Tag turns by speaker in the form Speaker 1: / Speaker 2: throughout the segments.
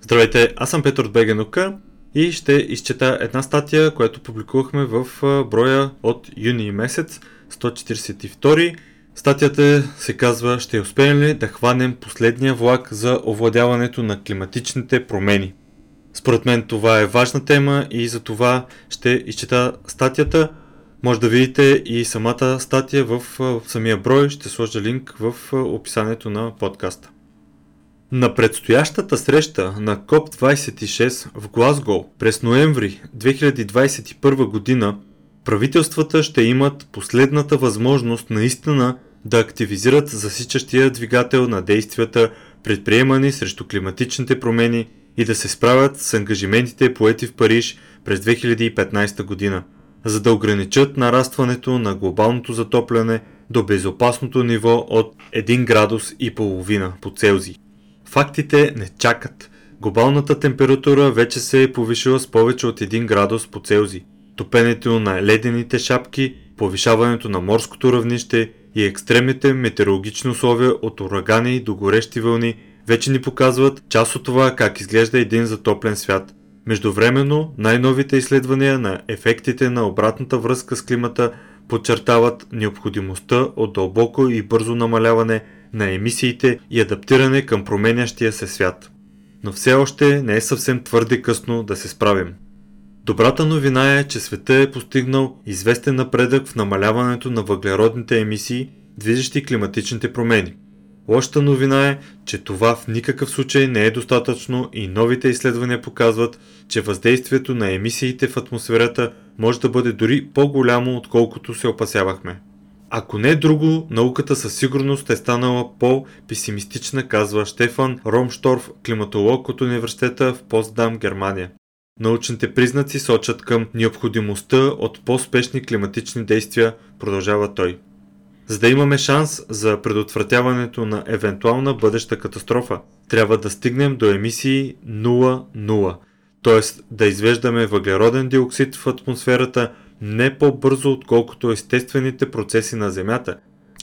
Speaker 1: Здравейте, аз съм Петър от Бегенука и ще изчета една статия, която публикувахме в броя от юни месец, 142. Статията се казва Ще успеем ли да хванем последния влак за овладяването на климатичните промени? Според мен това е важна тема и за това ще изчета статията. Може да видите и самата статия в самия брой. Ще сложа линк в описанието на подкаста. На предстоящата среща на КОП-26 в Глазго през ноември 2021 година правителствата ще имат последната възможност наистина да активизират засичащия двигател на действията, предприемани срещу климатичните промени и да се справят с ангажиментите поети в Париж през 2015 година, за да ограничат нарастването на глобалното затопляне до безопасното ниво от 1 градус и половина по Целзий. Фактите не чакат. Глобалната температура вече се е повишила с повече от 1 градус по Целзий. Топенето на ледените шапки, повишаването на морското равнище и екстремните метеорологични условия от урагани до горещи вълни вече ни показват част от това как изглежда един затоплен свят. Междувременно, най-новите изследвания на ефектите на обратната връзка с климата подчертават необходимостта от дълбоко и бързо намаляване на емисиите и адаптиране към променящия се свят. Но все още не е съвсем твърде късно да се справим. Добрата новина е, че света е постигнал известен напредък в намаляването на въглеродните емисии, движещи климатичните промени. Лошата новина е, че това в никакъв случай не е достатъчно и новите изследвания показват, че въздействието на емисиите в атмосферата може да бъде дори по-голямо, отколкото се опасявахме. Ако не друго, науката със сигурност е станала по-песимистична, казва Штефан Ромшторф, климатолог от университета в Постдам, Германия. Научните признаци сочат към необходимостта от по-спешни климатични действия, продължава той. За да имаме шанс за предотвратяването на евентуална бъдеща катастрофа, трябва да стигнем до емисии 0-0, т.е. да извеждаме въглероден диоксид в атмосферата не по-бързо отколкото естествените процеси на Земята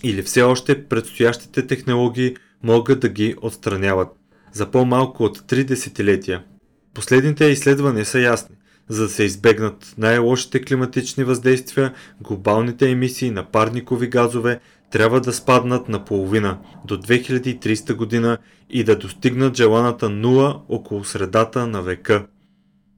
Speaker 1: или все още предстоящите технологии могат да ги отстраняват за по-малко от 3 десетилетия. Последните изследвания са ясни. За да се избегнат най-лошите климатични въздействия, глобалните емисии на парникови газове трябва да спаднат на половина до 2300 година и да достигнат желаната нула около средата на века.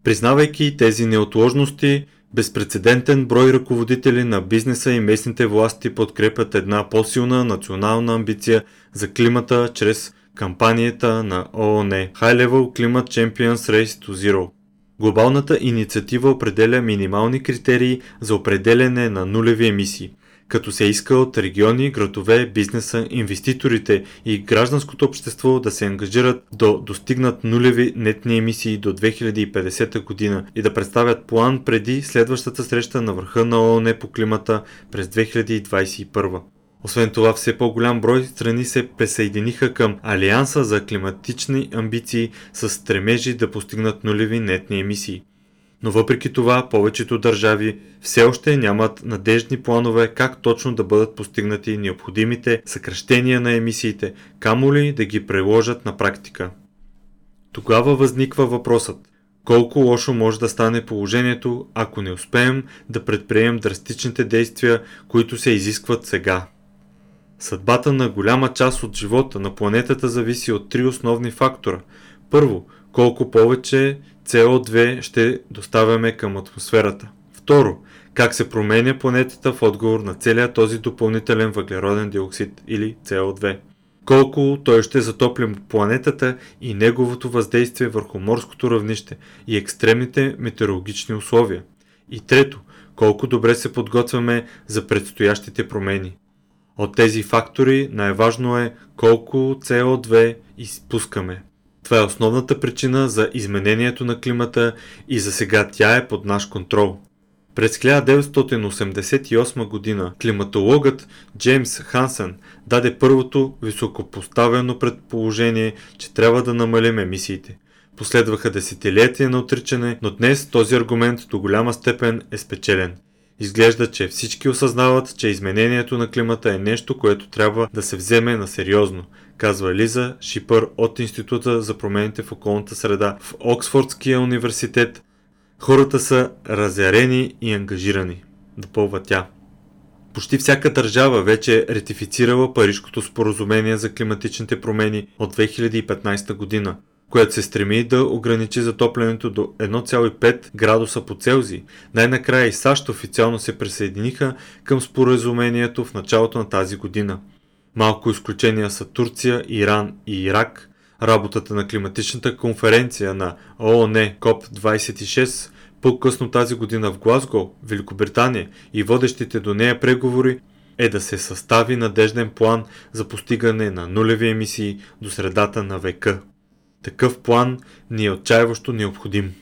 Speaker 1: Признавайки тези неотложности, безпредседентен брой ръководители на бизнеса и местните власти подкрепят една по-силна национална амбиция за климата чрез кампанията на ООН High Level Climate Champions Race to Zero. Глобалната инициатива определя минимални критерии за определене на нулеви емисии, като се иска от региони, градове, бизнеса, инвеститорите и гражданското общество да се ангажират до достигнат нулеви нетни емисии до 2050 година и да представят план преди следващата среща на върха на ООН по климата през 2021. Освен това, все по-голям брой страни се присъединиха към Алианса за климатични амбиции с стремежи да постигнат нулеви нетни емисии. Но въпреки това, повечето държави все още нямат надежни планове как точно да бъдат постигнати необходимите съкръщения на емисиите, камо ли да ги приложат на практика. Тогава възниква въпросът – колко лошо може да стане положението, ако не успеем да предприемем драстичните действия, които се изискват сега. Съдбата на голяма част от живота на планетата зависи от три основни фактора. Първо, колко повече CO2 ще доставяме към атмосферата. Второ, как се променя планетата в отговор на целият този допълнителен въглероден диоксид или CO2. Колко той ще затоплим планетата и неговото въздействие върху морското равнище и екстремните метеорологични условия. И трето, колко добре се подготвяме за предстоящите промени. От тези фактори най-важно е колко CO2 изпускаме. Това е основната причина за изменението на климата и за сега тя е под наш контрол. През 1988 година климатологът Джеймс Хансен даде първото високопоставено предположение, че трябва да намалим емисиите. Последваха десетилетия на отричане, но днес този аргумент до голяма степен е спечелен – Изглежда, че всички осъзнават, че изменението на климата е нещо, което трябва да се вземе на сериозно, казва Лиза Шипър от Института за промените в околната среда в Оксфордския университет. Хората са разярени и ангажирани, допълва тя. Почти всяка държава вече е ретифицирала Парижкото споразумение за климатичните промени от 2015 година, което се стреми да ограничи затоплянето до 1,5 градуса по Целзий. Най-накрая и САЩ официално се присъединиха към споразумението в началото на тази година. Малко изключения са Турция, Иран и Ирак. Работата на климатичната конференция на ООН КОП-26 по-късно тази година в Глазго, Великобритания и водещите до нея преговори е да се състави надежден план за постигане на нулеви емисии до средата на века. Такъв план ни е отчаяващо необходим.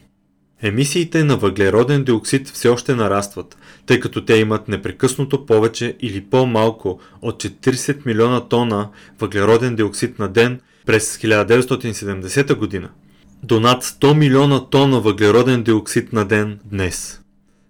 Speaker 1: Емисиите на въглероден диоксид все още нарастват, тъй като те имат непрекъснато повече или по-малко от 40 милиона тона въглероден диоксид на ден през 1970 година до над 100 милиона тона въглероден диоксид на ден днес.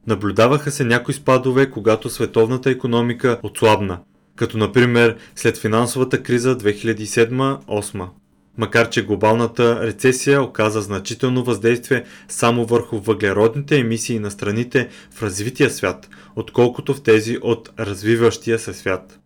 Speaker 1: Наблюдаваха се някои спадове, когато световната економика отслабна, като например след финансовата криза 2007-2008. Макар че глобалната рецесия оказа значително въздействие само върху въглеродните емисии на страните в развития свят, отколкото в тези от развиващия се свят.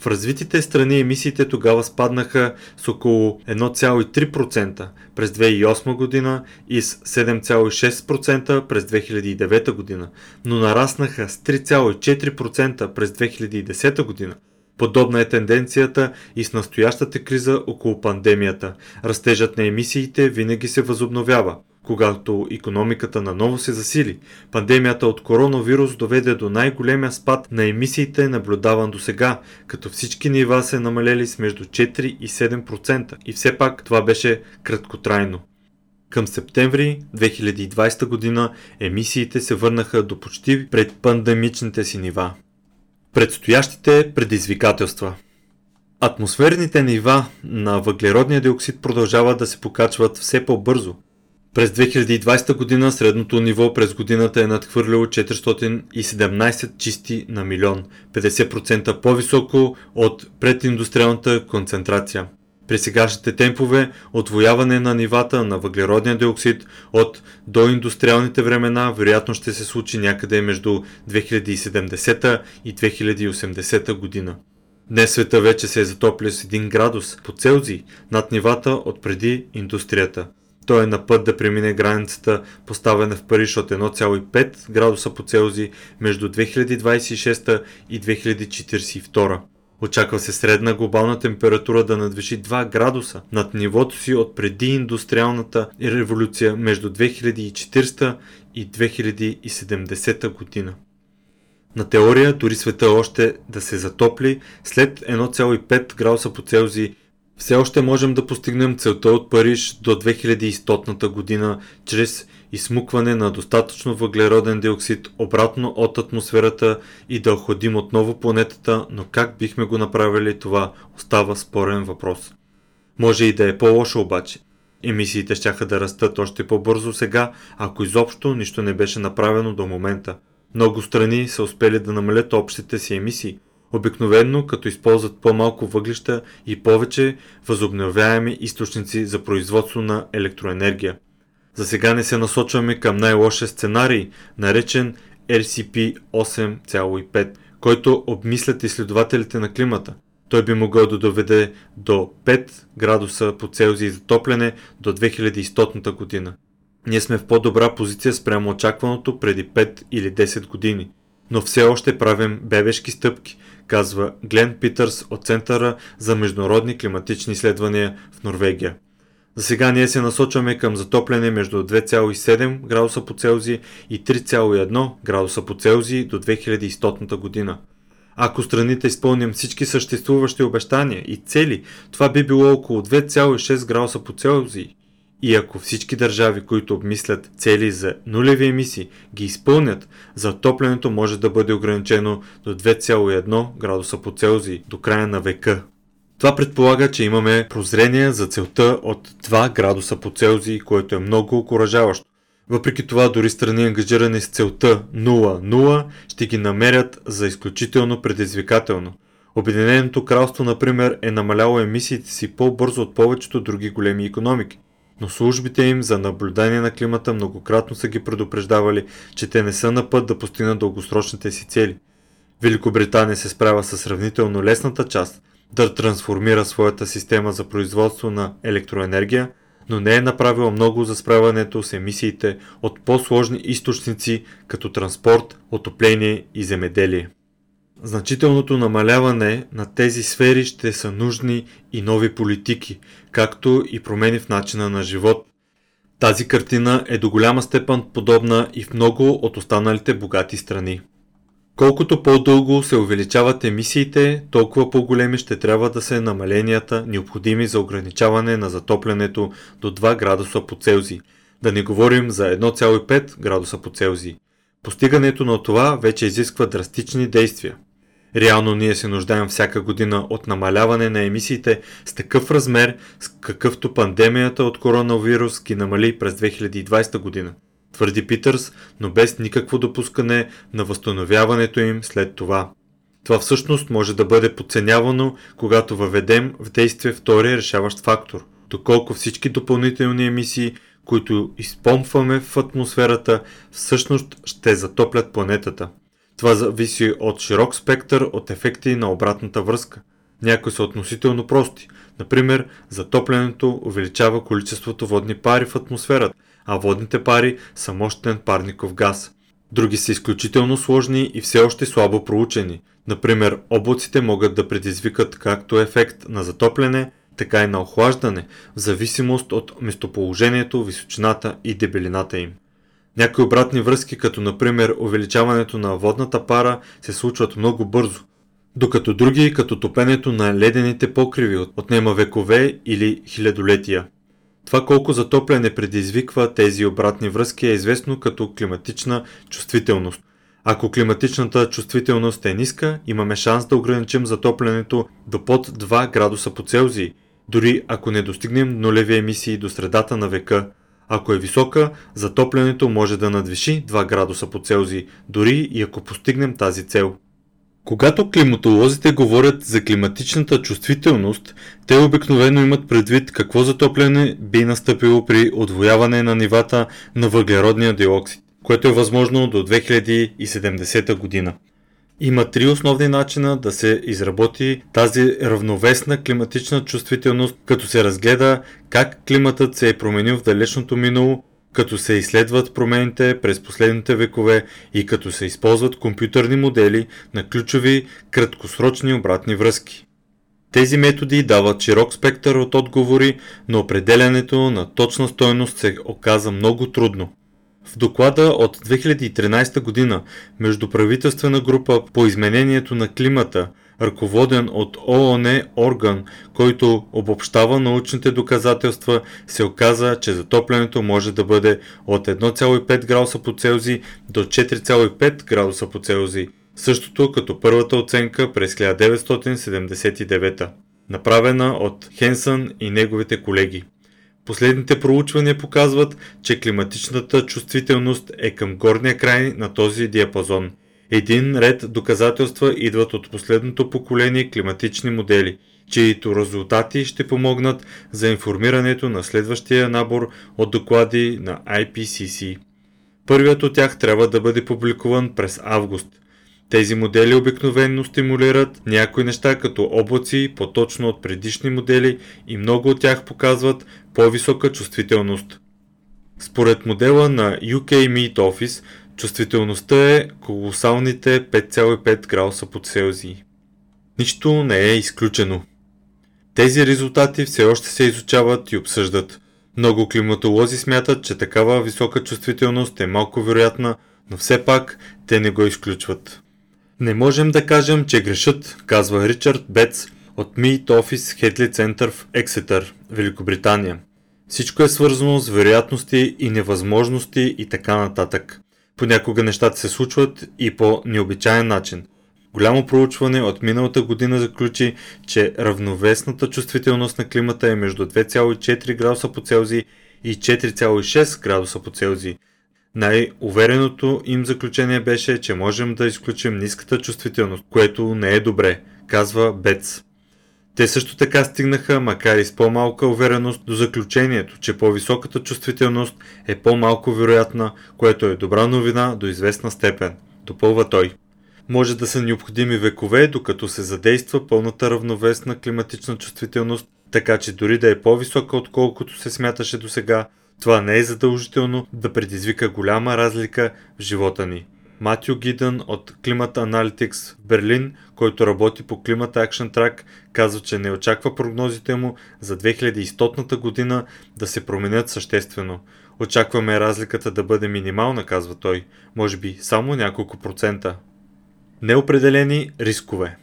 Speaker 1: В развитите страни емисиите тогава спаднаха с около 1,3% през 2008 година и с 7,6% през 2009 година, но нараснаха с 3,4% през 2010 година. Подобна е тенденцията и с настоящата криза около пандемията. Растежът на емисиите винаги се възобновява – когато економиката наново се засили, пандемията от коронавирус доведе до най-големия спад на емисиите наблюдаван до сега, като всички нива се намалели с между 4 и 7% и все пак това беше краткотрайно. Към септември 2020 година емисиите се върнаха до почти пред пандемичните си нива. Предстоящите предизвикателства Атмосферните нива на въглеродния диоксид продължават да се покачват все по-бързо – през 2020 година средното ниво през годината е надхвърлило 417 чисти на милион, 50% по-високо от прединдустриалната концентрация. При сегашните темпове отвояване на нивата на въглеродния диоксид от доиндустриалните времена вероятно ще се случи някъде между 2070 и 2080 година. Днес света вече се е затоплял с 1 градус по Целзий над нивата от преди индустрията. Той е на път да премине границата, поставена в Париж от 1,5 градуса по Целзий между 2026 и 2042. Очаква се средна глобална температура да надвиши 2 градуса над нивото си от преди индустриалната революция между 2040 и 2070 година. На теория дори света още да се затопли след 1,5 градуса по Целзий все още можем да постигнем целта от Париж до 2100 година чрез измукване на достатъчно въглероден диоксид обратно от атмосферата и да охладим отново планетата, но как бихме го направили това остава спорен въпрос. Може и да е по-лошо обаче. Емисиите ще да растат още по-бързо сега, ако изобщо нищо не беше направено до момента. Много страни са успели да намалят общите си емисии, обикновенно като използват по-малко въглища и повече възобновяеми източници за производство на електроенергия. За сега не се насочваме към най-лошия сценарий, наречен RCP 8,5, който обмислят изследователите на климата. Той би могъл да доведе до 5 градуса по Целзий затопляне до 2100 година. Ние сме в по-добра позиция спрямо очакваното преди 5 или 10 години, но все още правим бебешки стъпки – казва Глен Питърс от Центъра за международни климатични изследвания в Норвегия. За сега ние се насочваме към затопляне между 2,7 градуса по Целзий и 3,1 градуса по Целзий до 2100 година. Ако страните изпълним всички съществуващи обещания и цели, това би било около 2,6 градуса по Целзий и ако всички държави, които обмислят цели за нулеви емисии, ги изпълнят, затоплянето може да бъде ограничено до 2,1 градуса по Целзий до края на века. Това предполага, че имаме прозрение за целта от 2 градуса по Целзий, което е много окоръжаващо. Въпреки това, дори страни ангажирани с целта 0-0 ще ги намерят за изключително предизвикателно – Обединеното кралство, например, е намаляло емисиите си по-бързо от повечето други големи економики, но службите им за наблюдение на климата многократно са ги предупреждавали, че те не са на път да постигнат дългосрочните си цели. Великобритания се справя с сравнително лесната част да трансформира своята система за производство на електроенергия, но не е направила много за справянето с емисиите от по-сложни източници като транспорт, отопление и земеделие. Значителното намаляване на тези сфери ще са нужни и нови политики, както и промени в начина на живот. Тази картина е до голяма степен подобна и в много от останалите богати страни. Колкото по-дълго се увеличават емисиите, толкова по-големи ще трябва да са намаленията, необходими за ограничаване на затоплянето до 2 градуса по Целзий. Да не говорим за 1,5 градуса по Целзий. Постигането на това вече изисква драстични действия. Реално ние се нуждаем всяка година от намаляване на емисиите с такъв размер, с какъвто пандемията от коронавирус ги намали през 2020 година. Твърди Питърс, но без никакво допускане на възстановяването им след това. Това всъщност може да бъде подценявано, когато въведем в действие втория решаващ фактор. Доколко всички допълнителни емисии, които изпомпваме в атмосферата, всъщност ще затоплят планетата. Това зависи от широк спектър от ефекти на обратната връзка. Някои са относително прости. Например, затоплянето увеличава количеството водни пари в атмосферата, а водните пари са мощен парников газ. Други са изключително сложни и все още слабо проучени. Например, облаците могат да предизвикат както ефект на затопляне, така и на охлаждане, в зависимост от местоположението, височината и дебелината им. Някои обратни връзки, като например увеличаването на водната пара, се случват много бързо, докато други, като топенето на ледените покриви, отнема векове или хилядолетия. Това колко затопляне предизвиква тези обратни връзки е известно като климатична чувствителност. Ако климатичната чувствителност е ниска, имаме шанс да ограничим затоплянето до под 2 градуса по Целзий, дори ако не достигнем нулеви емисии до средата на века – ако е висока, затоплянето може да надвиши 2 градуса по Целзий, дори и ако постигнем тази цел. Когато климатолозите говорят за климатичната чувствителност, те обикновено имат предвид какво затопляне би настъпило при отвояване на нивата на въглеродния диоксид, което е възможно до 2070 година. Има три основни начина да се изработи тази равновесна климатична чувствителност, като се разгледа как климатът се е променил в далечното минало, като се изследват промените през последните векове и като се използват компютърни модели на ключови краткосрочни обратни връзки. Тези методи дават широк спектър от отговори, но определянето на точна стойност се оказа много трудно. В доклада от 2013 година Междуправителствена група по изменението на климата, ръководен от ООН орган, който обобщава научните доказателства, се оказа, че затоплянето може да бъде от 1,5 градуса по Целзий до 4,5 градуса по Целзий, същото като първата оценка през 1979, направена от Хенсън и неговите колеги. Последните проучвания показват, че климатичната чувствителност е към горния край на този диапазон. Един ред доказателства идват от последното поколение климатични модели, чието резултати ще помогнат за информирането на следващия набор от доклади на IPCC. Първият от тях трябва да бъде публикуван през август – тези модели обикновенно стимулират някои неща като облаци, по-точно от предишни модели и много от тях показват по-висока чувствителност. Според модела на UK Meet Office, чувствителността е колосалните 5,5 градуса по Целзий. Нищо не е изключено. Тези резултати все още се изучават и обсъждат. Много климатолози смятат, че такава висока чувствителност е малко вероятна, но все пак те не го изключват. Не можем да кажем, че грешат, казва Ричард Бец от Meet Office Headley Center в Ексетър, Великобритания. Всичко е свързано с вероятности и невъзможности и така нататък. Понякога нещата се случват и по необичайен начин. Голямо проучване от миналата година заключи, че равновесната чувствителност на климата е между 2,4 градуса по Целзий и 4,6 градуса по Целзий, най-увереното им заключение беше, че можем да изключим ниската чувствителност, което не е добре, казва Бец. Те също така стигнаха, макар и с по-малка увереност, до заключението, че по-високата чувствителност е по-малко вероятна, което е добра новина до известна степен, допълва той. Може да са необходими векове, докато се задейства пълната равновесна климатична чувствителност, така че дори да е по-висока отколкото се смяташе до сега, това не е задължително да предизвика голяма разлика в живота ни. Матю Гидън от Climate Analytics в Берлин, който работи по Climate Action Track, казва, че не очаква прогнозите му за 2100 година да се променят съществено. Очакваме разликата да бъде минимална, казва той, може би само няколко процента. Неопределени рискове.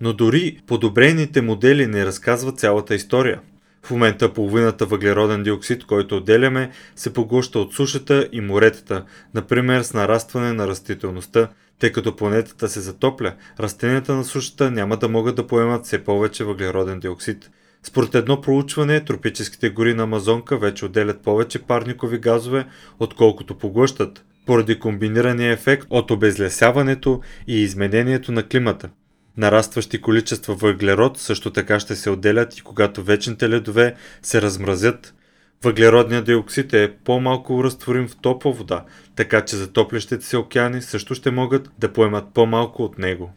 Speaker 1: Но дори подобрените модели не разказват цялата история – в момента половината въглероден диоксид, който отделяме, се поглъща от сушата и моретата, например с нарастване на растителността, тъй като планетата се затопля, растенията на сушата няма да могат да поемат все повече въглероден диоксид. Според едно проучване, тропическите гори на Амазонка вече отделят повече парникови газове, отколкото поглъщат, поради комбинирания ефект от обезлесяването и изменението на климата. Нарастващи количества въглерод също така ще се отделят и когато вечните ледове се размразят. Въглеродният диоксид е по-малко разтворим в топла вода, така че затоплящите се океани също ще могат да поемат по-малко от него.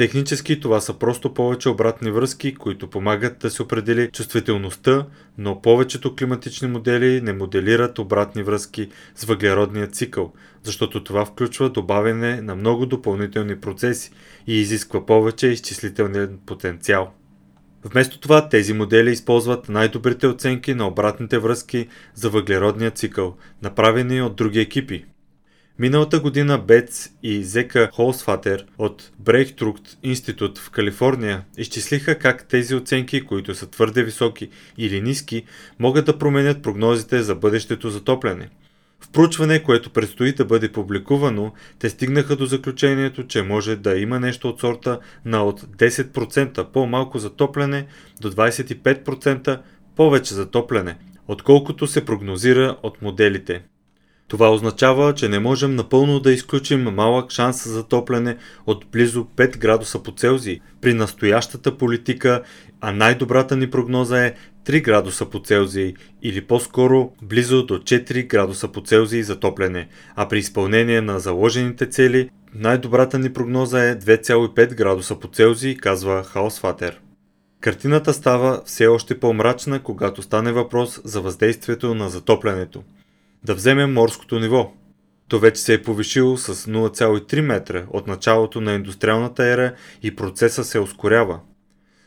Speaker 1: Технически това са просто повече обратни връзки, които помагат да се определи чувствителността, но повечето климатични модели не моделират обратни връзки с въглеродния цикъл, защото това включва добавяне на много допълнителни процеси и изисква повече изчислителен потенциал. Вместо това тези модели използват най-добрите оценки на обратните връзки за въглеродния цикъл, направени от други екипи, Миналата година Бец и Зека Холсфатер от Breakthrough Institute в Калифорния изчислиха как тези оценки, които са твърде високи или ниски, могат да променят прогнозите за бъдещето затопляне. В проучване, което предстои да бъде публикувано, те стигнаха до заключението, че може да има нещо от сорта на от 10% по-малко затопляне до 25% повече затопляне, отколкото се прогнозира от моделите. Това означава, че не можем напълно да изключим малък шанс за топляне от близо 5 градуса по Целзий при настоящата политика, а най-добрата ни прогноза е 3 градуса по Целзий или по-скоро близо до 4 градуса по Целзий за топляне, а при изпълнение на заложените цели най-добрата ни прогноза е 2,5 градуса по Целзий, казва Хаусфатер. Картината става все още по-мрачна, когато стане въпрос за въздействието на затоплянето. Да вземем морското ниво. То вече се е повишило с 0,3 метра от началото на индустриалната ера и процеса се ускорява.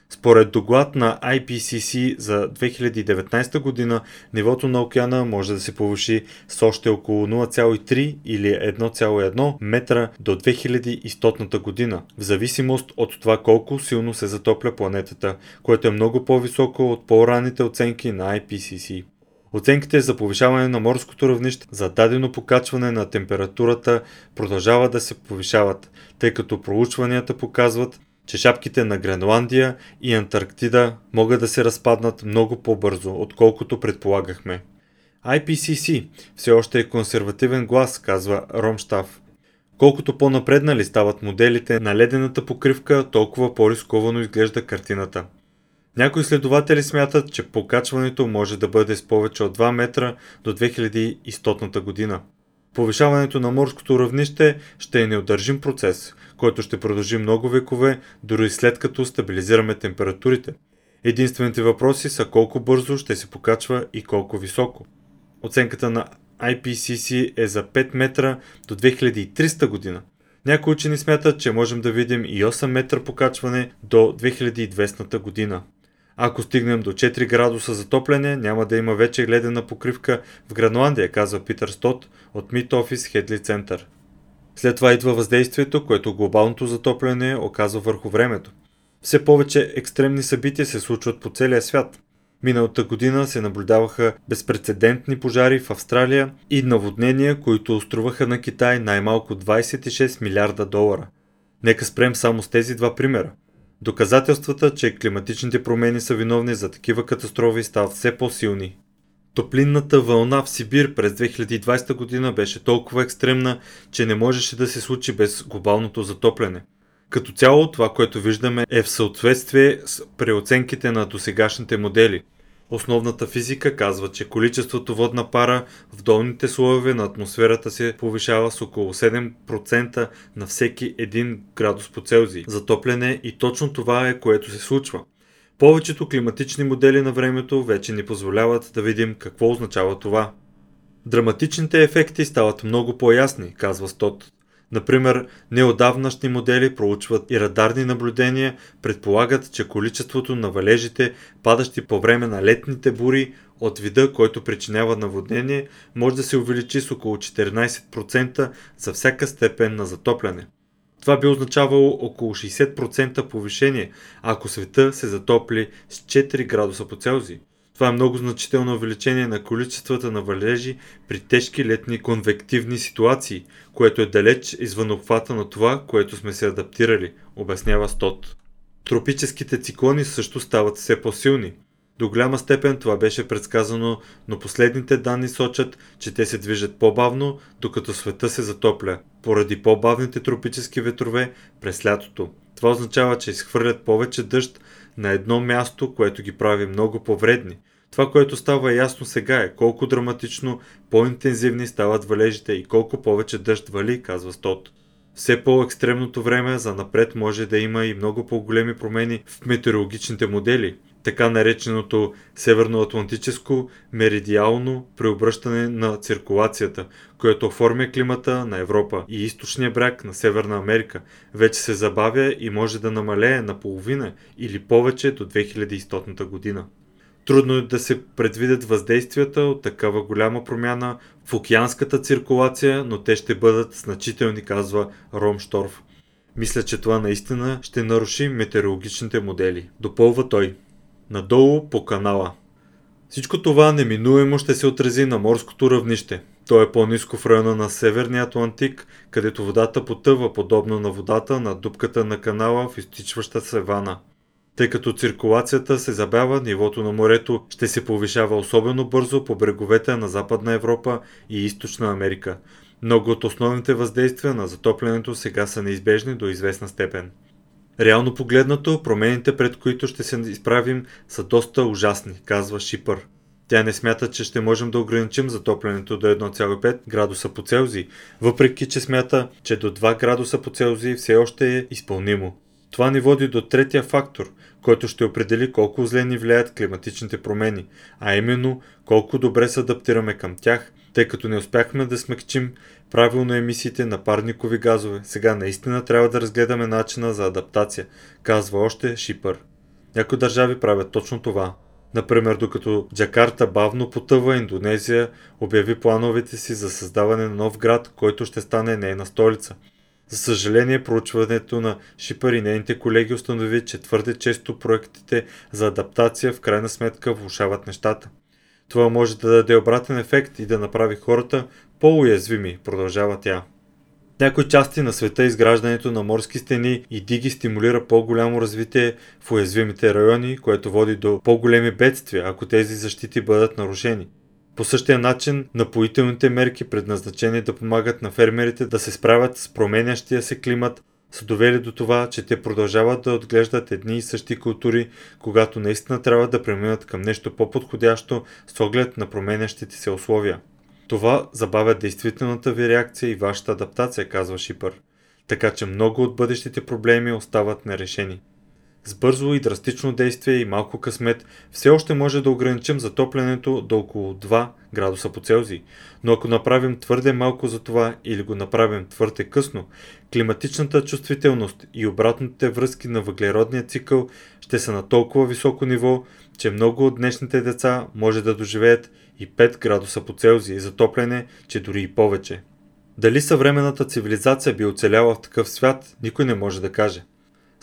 Speaker 1: Според доклад на IPCC за 2019 година, нивото на океана може да се повиши с още около 0,3 или 1,1 метра до 2100 година, в зависимост от това колко силно се затопля планетата, което е много по-високо от по-ранните оценки на IPCC. Оценките за повишаване на морското равнище за дадено покачване на температурата продължават да се повишават, тъй като проучванията показват, че шапките на Гренландия и Антарктида могат да се разпаднат много по-бързо, отколкото предполагахме. IPCC все още е консервативен глас, казва Ромштав. Колкото по-напреднали стават моделите на ледената покривка, толкова по-рисковано изглежда картината – някои следователи смятат, че покачването може да бъде с повече от 2 метра до 2100 година. Повишаването на морското равнище ще е неудържим процес, който ще продължи много векове, дори след като стабилизираме температурите. Единствените въпроси са колко бързо ще се покачва и колко високо. Оценката на IPCC е за 5 метра до 2300 година. Някои учени смятат, че можем да видим и 8 метра покачване до 2200 година. Ако стигнем до 4 градуса затопляне, няма да има вече ледена покривка в Гранландия, казва Питър Стот от Mid Office Хедли Център. След това идва въздействието, което глобалното затопляне оказва върху времето. Все повече екстремни събития се случват по целия свят. Миналата година се наблюдаваха безпредседентни пожари в Австралия и наводнения, които оструваха на Китай най-малко 26 милиарда долара. Нека спрем само с тези два примера. Доказателствата, че климатичните промени са виновни за такива катастрофи стават все по-силни. Топлинната вълна в Сибир през 2020 година беше толкова екстремна, че не можеше да се случи без глобалното затопляне. Като цяло това, което виждаме е в съответствие с преоценките на досегашните модели. Основната физика казва, че количеството водна пара в долните слоеве на атмосферата се повишава с около 7% на всеки 1 градус по Целзий. Затопляне и точно това е което се случва. Повечето климатични модели на времето вече ни позволяват да видим какво означава това. Драматичните ефекти стават много по-ясни, казва Стот. Например, неодавнашни модели проучват и радарни наблюдения предполагат, че количеството на валежите, падащи по време на летните бури от вида, който причинява наводнение, може да се увеличи с около 14% за всяка степен на затопляне. Това би означавало около 60% повишение, ако света се затопли с 4 градуса по Целзий. Това е много значително увеличение на количествата на валежи при тежки летни конвективни ситуации, което е далеч извън обхвата на това, което сме се адаптирали, обяснява Стот. Тропическите циклони също стават все по-силни. До голяма степен това беше предсказано, но последните данни сочат, че те се движат по-бавно, докато света се затопля, поради по-бавните тропически ветрове през лятото. Това означава, че изхвърлят повече дъжд на едно място, което ги прави много повредни. Това, което става ясно сега е колко драматично по-интензивни стават валежите и колко повече дъжд вали, казва Стот. Все по-екстремното време за напред може да има и много по-големи промени в метеорологичните модели така нареченото Северноатлантическо меридиално преобръщане на циркулацията, което оформя климата на Европа и източния бряг на Северна Америка, вече се забавя и може да намалее на половина или повече до 2100 година. Трудно е да се предвидят въздействията от такава голяма промяна в океанската циркулация, но те ще бъдат значителни, казва Ром Шторф. Мисля, че това наистина ще наруши метеорологичните модели. Допълва той надолу по канала. Всичко това неминуемо ще се отрази на морското равнище. То е по-низко в района на Северния Атлантик, където водата потъва подобно на водата на дупката на канала в изтичваща се вана. Тъй като циркулацията се забавя, нивото на морето ще се повишава особено бързо по бреговете на Западна Европа и Източна Америка. Много от основните въздействия на затоплянето сега са неизбежни до известна степен. Реално погледнато, промените пред които ще се изправим са доста ужасни, казва Шипър. Тя не смята, че ще можем да ограничим затоплянето до 1,5 градуса по Целзий, въпреки че смята, че до 2 градуса по Целзий все още е изпълнимо. Това ни води до третия фактор, който ще определи колко зле ни влияят климатичните промени, а именно колко добре се адаптираме към тях, тъй като не успяхме да смекчим правилно емисиите на парникови газове. Сега наистина трябва да разгледаме начина за адаптация, казва още Шипър. Някои държави правят точно това. Например, докато Джакарта бавно потъва, Индонезия обяви плановете си за създаване на нов град, който ще стане нейна столица. За съжаление, проучването на Шипър и нейните колеги установи, че твърде често проектите за адаптация в крайна сметка влушават нещата. Това може да даде обратен ефект и да направи хората по-уязвими, продължава тя. В някои части на света изграждането на морски стени и диги стимулира по-голямо развитие в уязвимите райони, което води до по-големи бедствия, ако тези защити бъдат нарушени. По същия начин, напоителните мерки, предназначени да помагат на фермерите да се справят с променящия се климат, са довели до това, че те продължават да отглеждат едни и същи култури, когато наистина трябва да преминат към нещо по-подходящо с оглед на променящите се условия. Това забавя действителната ви реакция и вашата адаптация, казва Шипър. Така че много от бъдещите проблеми остават нерешени. С бързо и драстично действие и малко късмет все още може да ограничим затоплянето до около 2 градуса по Целзий, но ако направим твърде малко за това или го направим твърде късно, климатичната чувствителност и обратните връзки на въглеродния цикъл ще са на толкова високо ниво, че много от днешните деца може да доживеят и 5 градуса по Целзий затопляне, че дори и повече. Дали съвременната цивилизация би оцеляла в такъв свят, никой не може да каже.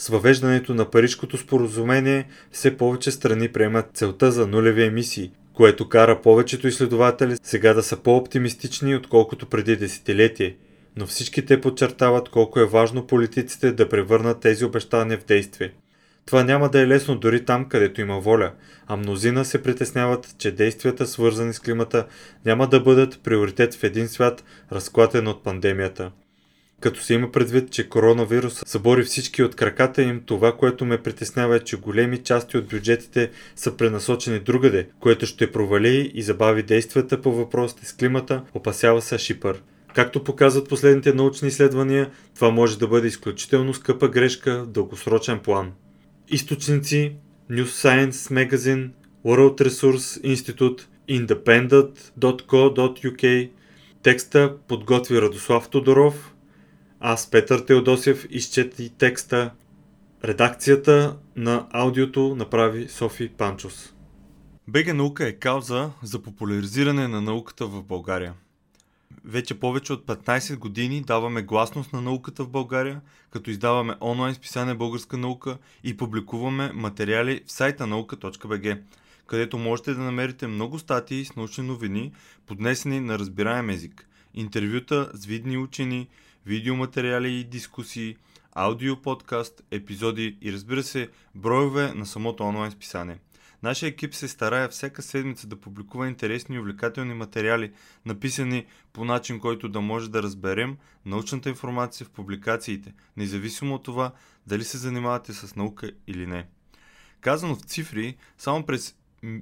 Speaker 1: С въвеждането на Парижкото споразумение все повече страни приемат целта за нулеви емисии, което кара повечето изследователи сега да са по-оптимистични, отколкото преди десетилетие. Но всички те подчертават колко е важно политиците да превърнат тези обещания в действие. Това няма да е лесно дори там, където има воля, а мнозина се притесняват, че действията свързани с климата няма да бъдат приоритет в един свят, разклатен от пандемията. Като се има предвид, че коронавирус събори всички от краката им, това, което ме притеснява е, че големи части от бюджетите са пренасочени другаде, което ще провали и забави действията по въпросите с климата, опасява се Шипър. Както показват последните научни изследвания, това може да бъде изключително скъпа грешка в дългосрочен план. Източници News Science Magazine, World Resource Institute, independent.co.uk Текста подготви Радослав Тодоров, аз Петър Теодосев изчети текста. Редакцията на аудиото направи Софи Панчос. БГ наука е кауза за популяризиране на науката в България. Вече повече от 15 години даваме гласност на науката в България, като издаваме онлайн списание Българска наука и публикуваме материали в сайта наука.бг, където можете да намерите много статии с научни новини, поднесени на разбираем език, интервюта с видни учени, видеоматериали и дискусии, аудио подкаст, епизоди и разбира се, броеве на самото онлайн списание. Нашия екип се старае всяка седмица да публикува интересни и увлекателни материали, написани по начин, който да може да разберем научната информация в публикациите, независимо от това дали се занимавате с наука или не. Казано в цифри, само през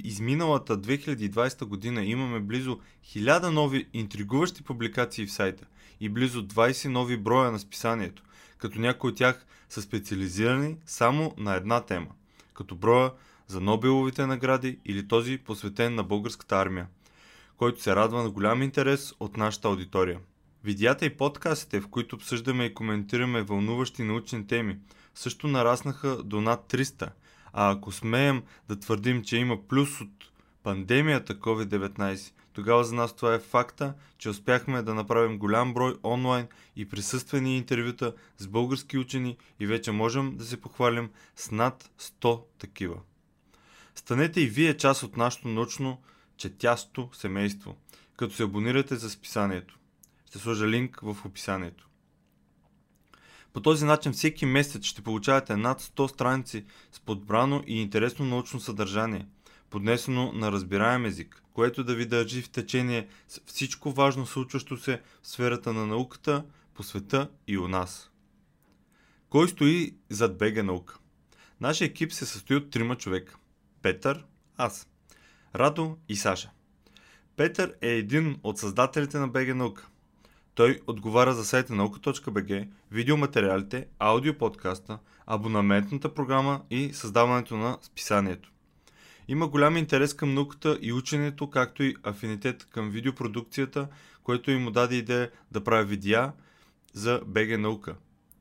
Speaker 1: изминалата 2020 година имаме близо 1000 нови интригуващи публикации в сайта и близо 20 нови броя на списанието, като някои от тях са специализирани само на една тема, като броя за Нобеловите награди или този посветен на българската армия, който се радва на голям интерес от нашата аудитория. Видеята и подкастите, в които обсъждаме и коментираме вълнуващи научни теми, също нараснаха до над 300, а ако смеем да твърдим, че има плюс от пандемията COVID-19, тогава за нас това е факта, че успяхме да направим голям брой онлайн и присъствени интервюта с български учени и вече можем да се похвалим с над 100 такива. Станете и вие част от нашето научно четясто семейство, като се абонирате за списанието. Ще сложа линк в описанието. По този начин всеки месец ще получавате над 100 страници с подбрано и интересно научно съдържание, поднесено на разбираем език, което да ви държи в течение с всичко важно случващо се в сферата на науката, по света и у нас. Кой стои зад БГ наука? Нашия екип се състои от трима човека. Петър, аз, Радо и Саша. Петър е един от създателите на БГ наука. Той отговаря за сайта наука.бг, видеоматериалите, аудиоподкаста, абонаментната програма и създаването на списанието. Има голям интерес към науката и ученето, както и афинитет към видеопродукцията, което им даде идея да прави видеа за БГ наука.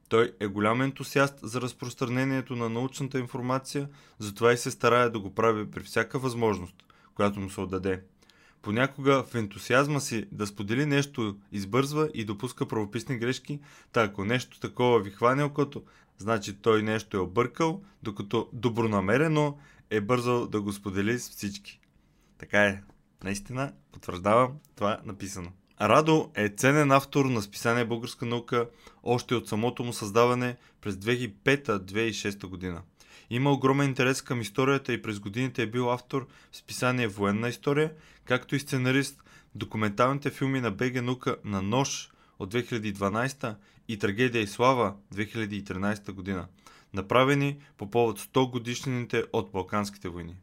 Speaker 1: Той е голям ентусиаст за разпространението на научната информация, затова и се старае да го прави при всяка възможност, която му се отдаде. Понякога в ентусиазма си да сподели нещо избързва и допуска правописни грешки, та ако нещо такова ви хване окото, значи той нещо е объркал, докато добронамерено е бързал да го сподели с всички. Така е. Наистина, потвърждавам това написано. Радо е ценен автор на списание Българска наука още от самото му създаване през 2005-2006 година. Има огромен интерес към историята и през годините е бил автор в списание Военна история, както и сценарист в документалните филми на БГ Наука на Нож от 2012 и Трагедия и слава 2013 година, направени по повод 100 годишнините от Балканските войни.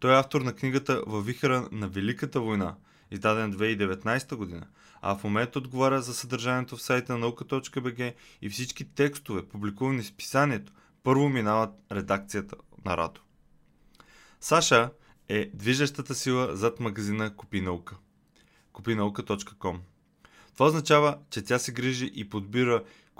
Speaker 1: Той е автор на книгата Във вихара на Великата война, издаден 2019 година, а в момента отговаря за съдържанието в сайта наука.бг и всички текстове, публикувани в писанието, първо минават редакцията на Радо. Саша е движещата сила зад магазина Купи наука. Купинаука.com Това означава, че тя се грижи и подбира